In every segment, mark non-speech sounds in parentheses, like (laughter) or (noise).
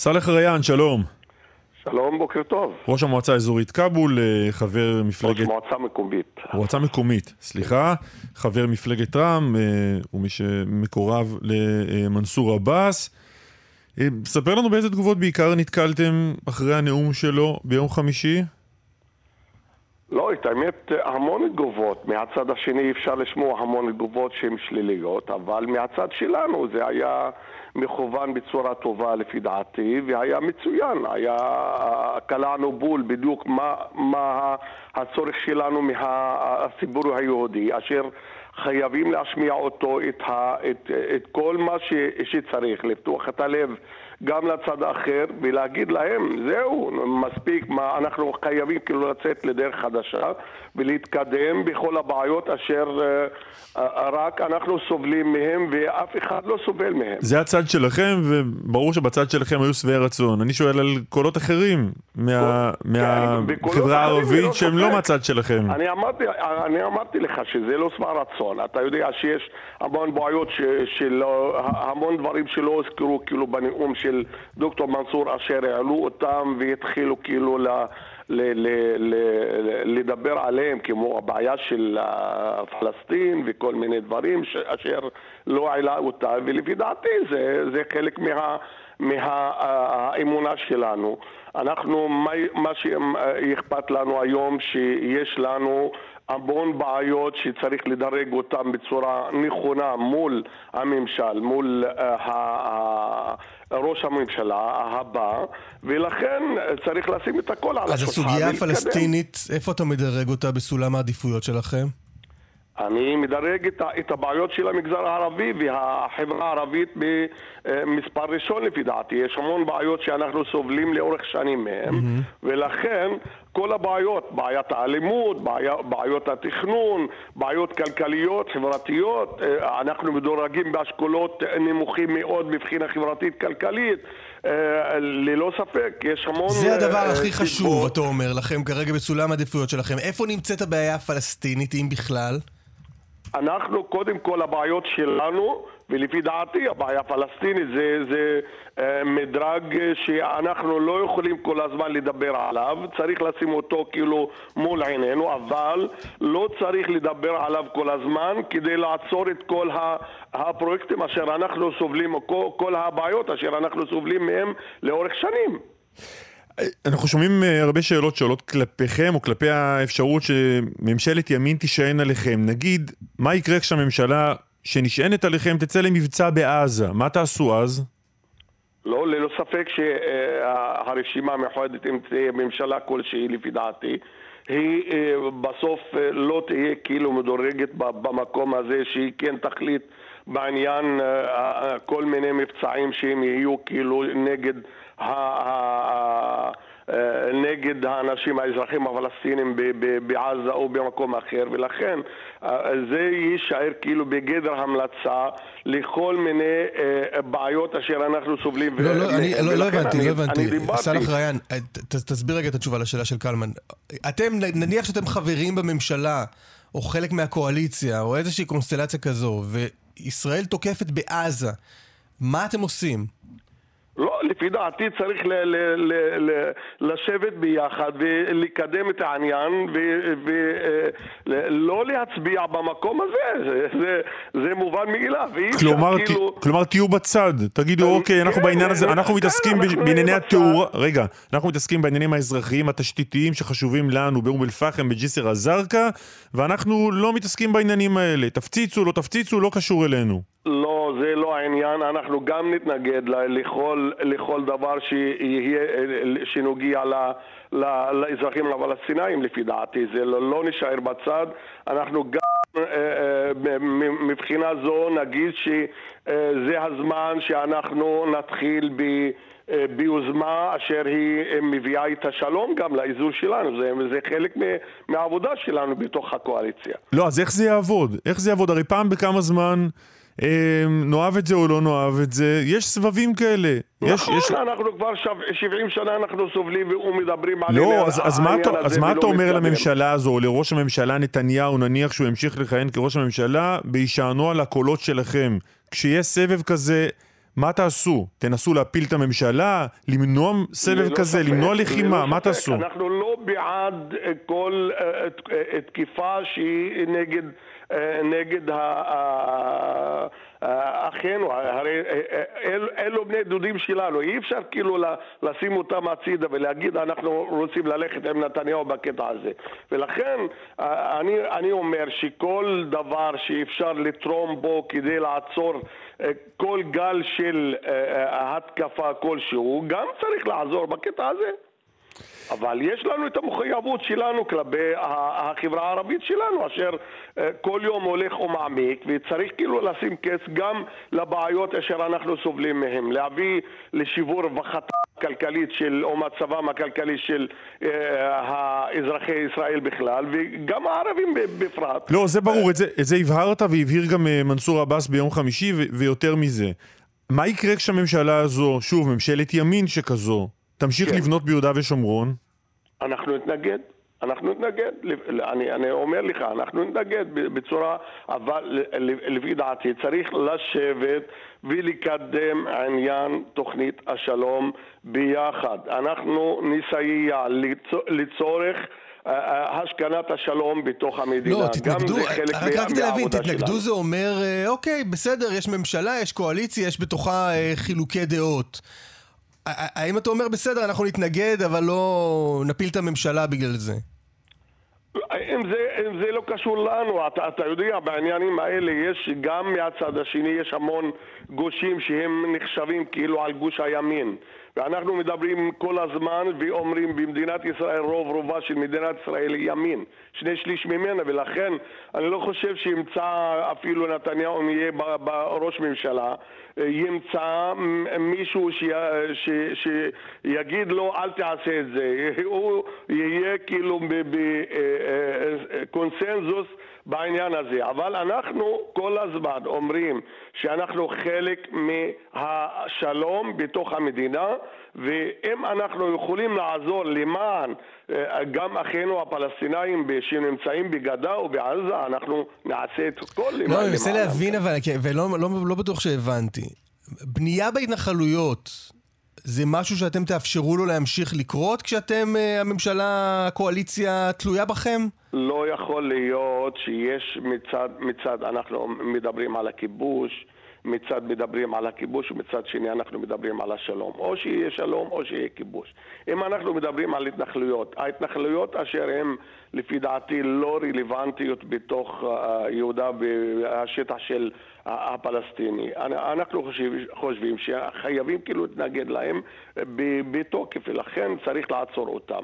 סאלח ריאן, שלום. שלום, בוקר טוב. ראש המועצה האזורית כבול, אה, חבר מפלגת... ראש מועצה מקומית. מועצה מקומית, סליחה. חבר מפלגת רע"מ, אה, ומי שמקורב למנסור עבאס. אה, ספר לנו באיזה תגובות בעיקר נתקלתם אחרי הנאום שלו ביום חמישי? לא, את האמת, המון תגובות. מהצד השני אפשר לשמוע המון תגובות שהן שליליות, אבל מהצד שלנו זה היה מכוון בצורה טובה לפי דעתי, והיה מצוין. היה, קלענו בול בדיוק מה, מה הצורך שלנו מהציבור היהודי, אשר חייבים להשמיע אותו, את, ה, את, את כל מה ש, שצריך, לפתוח את הלב גם לצד האחר ולהגיד להם, זהו, מספיק, מה, אנחנו חייבים כאילו לצאת לדרך חדשה ולהתקדם בכל הבעיות אשר uh, uh, רק אנחנו סובלים מהם ואף אחד לא סובל מהם. זה הצד שלכם, וברור שבצד שלכם היו שבעי רצון. אני שואל על קולות אחרים מה, כן, מהחברה הערבית לא שהם לא מהצד שלכם. אני אמרתי, אני אמרתי לך שזה לא שבע רצון. אתה יודע שיש המון בעיות, ש, שלא, המון דברים שלא הוזכרו כאילו בנאום של דוקטור מנסור אשר העלו אותם והתחילו כאילו ל... ל, ל, ל, לדבר עליהם, כמו הבעיה של פלסטין וכל מיני דברים ש, אשר לא העלה אותה, ולפי דעתי זה, זה חלק מה, מהאמונה שלנו. אנחנו, מה, מה שאכפת לנו היום, שיש לנו המון בעיות שצריך לדרג אותן בצורה נכונה מול הממשל, מול uh, ראש הממשלה הבא, ולכן צריך לשים את הכל על השולחן. אז הסוגיה הפלסטינית, איפה אתה מדרג אותה בסולם העדיפויות שלכם? אני מדרג את, את הבעיות של המגזר הערבי והחברה הערבית במספר ראשון לפי דעתי. יש המון בעיות שאנחנו סובלים לאורך שנים מהם, mm-hmm. ולכן כל הבעיות, בעיית האלימות, בעיה, בעיות התכנון, בעיות כלכליות, חברתיות, אה, אנחנו מדורגים באשכולות נמוכים מאוד מבחינה חברתית-כלכלית. אה, ללא ספק, יש המון... זה הדבר אה, הכי חשוב, אתה אומר לכם, כרגע בסולם העדיפויות שלכם. איפה נמצאת הבעיה הפלסטינית, אם בכלל? אנחנו, קודם כל הבעיות שלנו, ולפי דעתי הבעיה הפלסטינית זה, זה אה, מדרג שאנחנו לא יכולים כל הזמן לדבר עליו, צריך לשים אותו כאילו מול עינינו, אבל לא צריך לדבר עליו כל הזמן כדי לעצור את כל הפרויקטים אשר אנחנו סובלים, כל, כל הבעיות אשר אנחנו סובלים מהם לאורך שנים. אנחנו שומעים אה, הרבה שאלות שעולות כלפיכם או כלפי האפשרות שממשלת ימין תישען עליכם. נגיד, מה יקרה כשהממשלה שנשענת עליכם תצא למבצע בעזה? מה תעשו אז? לא, ללא ספק שהרשימה המאוחדת, אם תהיה ממשלה כלשהי לפי דעתי, היא אה, בסוף אה, לא תהיה כאילו מדורגת במקום הזה שהיא כן תחליט בעניין כל מיני מבצעים שהם יהיו כאילו נגד נגד האנשים, האזרחים הפלסטינים בעזה או במקום אחר, ולכן אה, זה יישאר כאילו בגדר המלצה לכל מיני אה, בעיות אשר אנחנו סובלים. לא, לא, אני לא, לא הבנתי, לא הבנתי. סאלח ריאן, אה, תסביר רגע את התשובה לשאלה של קלמן. אתם, נניח שאתם חברים בממשלה, או חלק מהקואליציה, או איזושהי קונסטלציה כזו, וישראל תוקפת בעזה, מה אתם עושים? לא, לפי דעתי צריך ל- ל- ל- ל- לשבת ביחד ולקדם את העניין ולא להצביע במקום הזה, זה, זה, זה מובן מאליו. כלומר, כאילו... כלומר תהיו בצד, תגידו אוקיי, אנחנו כן, בעניין הזה, אנחנו מתעסקים בענייני התאורה, רגע, אנחנו מתעסקים בעניינים האזרחיים התשתיתיים שחשובים לנו באום אל-פחם, בג'יסר א-זרקא, ואנחנו לא מתעסקים בעניינים האלה. תפציצו, לא תפציצו, לא קשור אלינו. לא, זה לא העניין, אנחנו גם נתנגד לכל, לכל דבר שיהיה, שנוגע ל, לאזרחים הפלסטינאים לפי דעתי, זה לא, לא נשאר בצד, אנחנו גם אה, אה, מבחינה זו נגיד שזה הזמן שאנחנו נתחיל ב... ביוזמה אשר היא מביאה את השלום גם לאזור שלנו, זה, זה חלק מהעבודה שלנו בתוך הקואליציה. לא, אז איך זה יעבוד? איך זה יעבוד? הרי פעם בכמה זמן נאהב את זה או לא נאהב את זה, יש סבבים כאלה. נכון, יש, אנחנו כבר 70 שנה אנחנו סובלים ומדברים על... לא, אז, אז מה, אתה, אז מה אתה אומר. לממשלה הזו, או לראש הממשלה נתניהו, נניח שהוא ימשיך לכהן כראש הממשלה, בהישענו על הקולות שלכם? כשיש סבב כזה, מה תעשו? תנסו להפיל את הממשלה? למנוע סבב כזה? ספק, למנוע לחימה? מה תעשו? אנחנו לא בעד כל תקיפה שהיא נגד... נגד אחינו, הרי אלו בני דודים שלנו, אי אפשר כאילו לשים אותם הצידה ולהגיד אנחנו רוצים ללכת עם נתניהו בקטע הזה. ולכן אני, אני אומר שכל דבר שאפשר לתרום בו כדי לעצור כל גל של התקפה כלשהו, גם צריך לעזור בקטע הזה. אבל יש לנו את המחויבות שלנו כלפי החברה הערבית שלנו, אשר אה, כל יום הולך ומעמיק, וצריך כאילו לשים קץ גם לבעיות אשר אנחנו סובלים מהן, להביא לשיבור רווחתה הכלכלית של, או מצבם הכלכלי של אה, אזרחי ישראל בכלל, וגם הערבים בפרט. לא, זה ברור, את זה, את זה הבהרת והבהיר גם אה, מנסור עבאס ביום חמישי, ויותר מזה. מה יקרה כשהממשלה הזו, שוב, ממשלת ימין שכזו, תמשיך כן. לבנות ביהודה ושומרון? אנחנו נתנגד. אנחנו נתנגד, אני, אני אומר לך, אנחנו נתנגד בצורה, אבל לפי דעתי צריך לשבת ולקדם עניין תוכנית השלום ביחד. אנחנו נסייע לצורך אה, אה, השכנת השלום בתוך המדינה. לא, תתנגדו, רק רציתי להבין, תתנגדו זה אומר, אה, אוקיי, בסדר, יש ממשלה, יש קואליציה, יש בתוכה חילוקי דעות. האם אתה אומר, בסדר, אנחנו נתנגד, אבל לא נפיל את הממשלה בגלל זה? אם זה, אם זה לא קשור לנו, אתה, אתה יודע, בעניינים האלה יש גם מהצד השני, יש המון גושים שהם נחשבים כאילו על גוש הימין. ואנחנו מדברים כל הזמן ואומרים במדינת ישראל, רוב רובה של מדינת ישראל היא ימין, שני שליש ממנה, ולכן אני לא חושב שימצא אפילו נתניהו, אם יהיה בראש ממשלה, ימצא מישהו שיגיד לו אל תעשה את זה, (laughs) הוא יהיה כאילו בקונסנזוס בעניין הזה, אבל אנחנו כל הזמן אומרים שאנחנו חלק מהשלום בתוך המדינה ואם אנחנו יכולים לעזור למען אה, גם אחינו הפלסטינאים שנמצאים בגדה או בעזה, אנחנו נעשה את הכל למען... לא, אני מנסה להבין אבל, ולא לא, לא בטוח שהבנתי. בנייה בהתנחלויות, זה משהו שאתם תאפשרו לו להמשיך לקרות כשאתם, אה, הממשלה, הקואליציה, תלויה בכם? לא יכול להיות שיש מצד, מצד, אנחנו מדברים על הכיבוש, מצד מדברים על הכיבוש ומצד שני אנחנו מדברים על השלום. או שיהיה שלום או שיהיה כיבוש. אם אנחנו מדברים על התנחלויות, ההתנחלויות אשר הן לפי דעתי לא רלוונטיות בתוך אה, יהודה והשטח של הפלסטיני. אנחנו חושבים, חושבים שחייבים כאילו להתנגד להם בתוקף ולכן צריך לעצור אותם.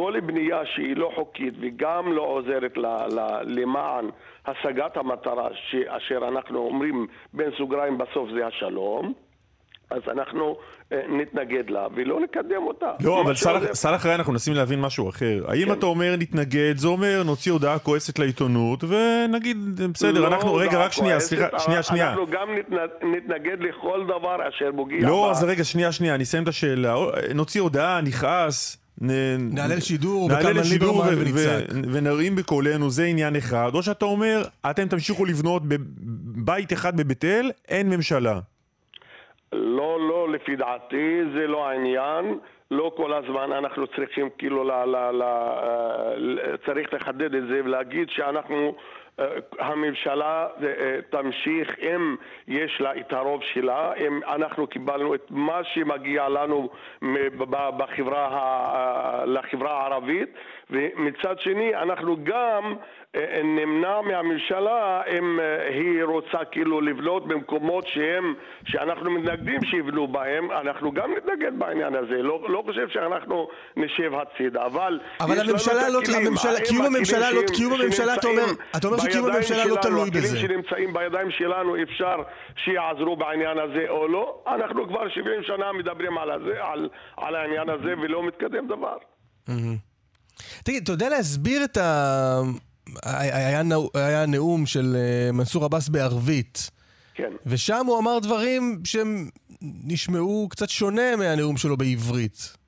כל בנייה שהיא לא חוקית וגם לא עוזרת ל, ל, למען השגת המטרה אשר אנחנו אומרים בין סוגריים בסוף זה השלום אז אנחנו אה, נתנגד לה ולא נקדם אותה. לא, אבל סאלח ראי אנחנו מנסים להבין משהו אחר. האם כן. אתה אומר נתנגד, זה אומר נוציא הודעה כועסת לעיתונות ונגיד בסדר, לא אנחנו, רגע, רק שנייה, סליחה, שנייה, שנייה. אנחנו גם נתנגד לכל דבר אשר פוגע לא, אז רגע, שנייה, שנייה, אני אסיים את השאלה. נוציא הודעה, נכעס. נעלה לשידור, נעלה לשידור ונרים בקולנו, זה עניין אחד. או שאתה אומר, אתם תמשיכו לבנות בבית אחד בבית אל, אין ממשלה. לא, לא, לפי דעתי זה לא העניין. לא כל הזמן אנחנו צריכים כאילו, ל, ל, ל, ל, צריך לחדד את זה ולהגיד שאנחנו אה, הממשלה אה, תמשיך אם יש לה את הרוב שלה, אם אנחנו קיבלנו את מה שמגיע לנו בחברה, לחברה הערבית ומצד שני אנחנו גם אה, נמנע מהממשלה אם אה, היא רוצה כאילו לבנות במקומות שהם, שאנחנו מתנגדים שיבנו בהם, אנחנו גם נתנגד בעניין הזה, לא, לא חושב שאנחנו נשב הצידה, אבל... אבל הממשלה לא, הממשלה, קיום הממשלה לא, קיום הממשלה, אתה אומר, אתה אומר שקיום הממשלה לא תלוי בזה. הכלים שנמצאים בידיים שלנו אפשר שיעזרו בעניין הזה או לא, אנחנו כבר 70 שנה מדברים על, הזה, על, על העניין הזה ולא מתקדם דבר. תגיד, אתה יודע להסביר את ה... היה, היה נאום של אה, מנסור עבאס בערבית. כן. ושם הוא אמר דברים שהם נשמעו קצת שונה מהנאום שלו בעברית.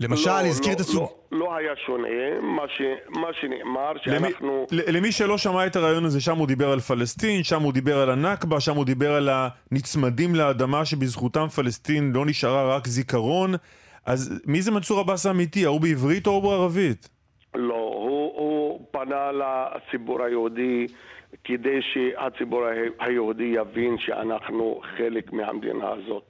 למשל, לא, הזכיר לא, את הסוג... לא, לא היה שונה, מה, ש, מה שנאמר, שאנחנו... למי, למי שלא שמע את הרעיון הזה, שם הוא דיבר על פלסטין, שם הוא דיבר על הנכבה, שם הוא דיבר על הנצמדים לאדמה שבזכותם פלסטין לא נשארה רק זיכרון. אז מי זה מנסור עבאס האמיתי? ההוא בעברית או הוא בערבית? לא, הוא, הוא פנה לציבור היהודי כדי שהציבור היהודי יבין שאנחנו חלק מהמדינה הזאת.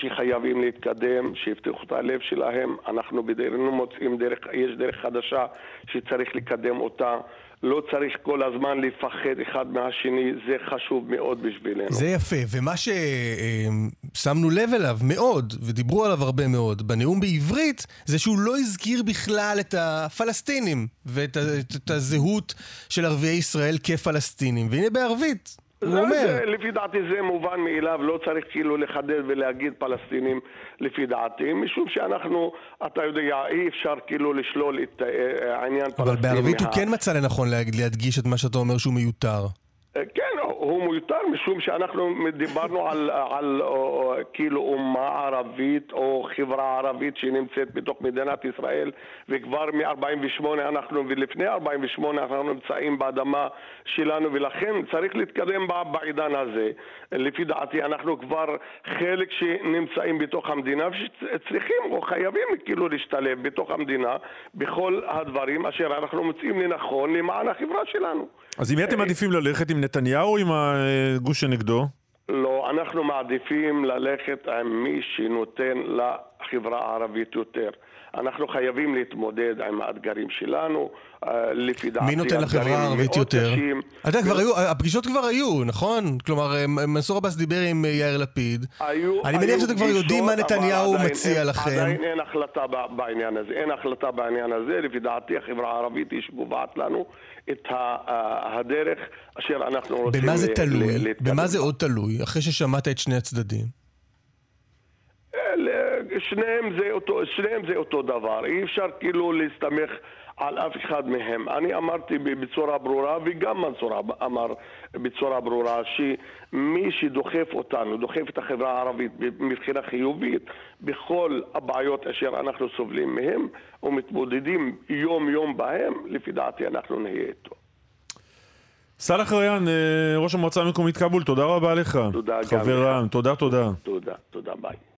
שחייבים להתקדם, שיפתחו את הלב שלהם. אנחנו בדרכנו מוצאים דרך, יש דרך חדשה שצריך לקדם אותה. לא צריך כל הזמן לפחד אחד מהשני, זה חשוב מאוד בשבילנו. זה יפה, ומה ששמנו לב אליו מאוד, ודיברו עליו הרבה מאוד, בנאום בעברית, זה שהוא לא הזכיר בכלל את הפלסטינים, ואת את הזהות של ערביי ישראל כפלסטינים. והנה בערבית, הוא אומר. זה, לפי דעתי זה מובן מאליו, לא צריך כאילו לחדד ולהגיד פלסטינים לפי דעתי, משום שאנחנו, אתה יודע, אי אפשר כאילו לשלול את אה, העניין פלסטיני. אבל בערבית הוא כן מצא לנכון להדגיש את מה שאתה אומר שהוא מיותר. אה, כן, הוא מיותר משום שאנחנו דיברנו על, על או, כאילו אומה ערבית או חברה ערבית שנמצאת בתוך מדינת ישראל וכבר מ-48 אנחנו ולפני 48 אנחנו נמצאים באדמה שלנו ולכן צריך להתקדם בעידן הזה. לפי דעתי אנחנו כבר חלק שנמצאים בתוך המדינה וצריכים או חייבים כאילו להשתלב בתוך המדינה בכל הדברים אשר אנחנו מוצאים לנכון למען החברה שלנו. אז עם מי אתם מעדיפים ללכת? עם נתניהו עם הגוש שנגדו? לא, אנחנו מעדיפים ללכת עם מי שנותן לחברה הערבית יותר. אנחנו חייבים להתמודד עם האתגרים שלנו, אה, לפי דעתי. מי נותן לחברה הערבית יותר? אתה יודע, כבר היו, הפגישות כבר היו, נכון? כלומר, אה, מנסור עבאס דיבר עם אה, יאיר לפיד. היו, אני מניח שאתם כבר יודעים מה נתניהו מציע לכם. עדיין אין החלטה בעניין הזה. אין החלטה בעניין הזה. לפי דעתי, החברה הערבית היא שקובעת לנו את הדרך אשר אנחנו רוצים... במה זה תלוי? במה זה עוד תלוי? אחרי ששמעת את שני הצדדים. שניהם זה אותו, שניהם זה אותו דבר, אי אפשר כאילו להסתמך על אף אחד מהם. אני אמרתי בצורה ברורה, וגם מנסור אמר בצורה ברורה, שמי שדוחף אותנו, דוחף את החברה הערבית מבחינה חיובית בכל הבעיות אשר אנחנו סובלים מהם ומתמודדים יום-יום בהם, לפי דעתי אנחנו נהיה איתו. סאלח ריאן, אה, ראש המועצה המקומית כאבול, תודה רבה לך. תודה גם. חבר רע"מ, תודה, תודה. תודה, תודה, ביי.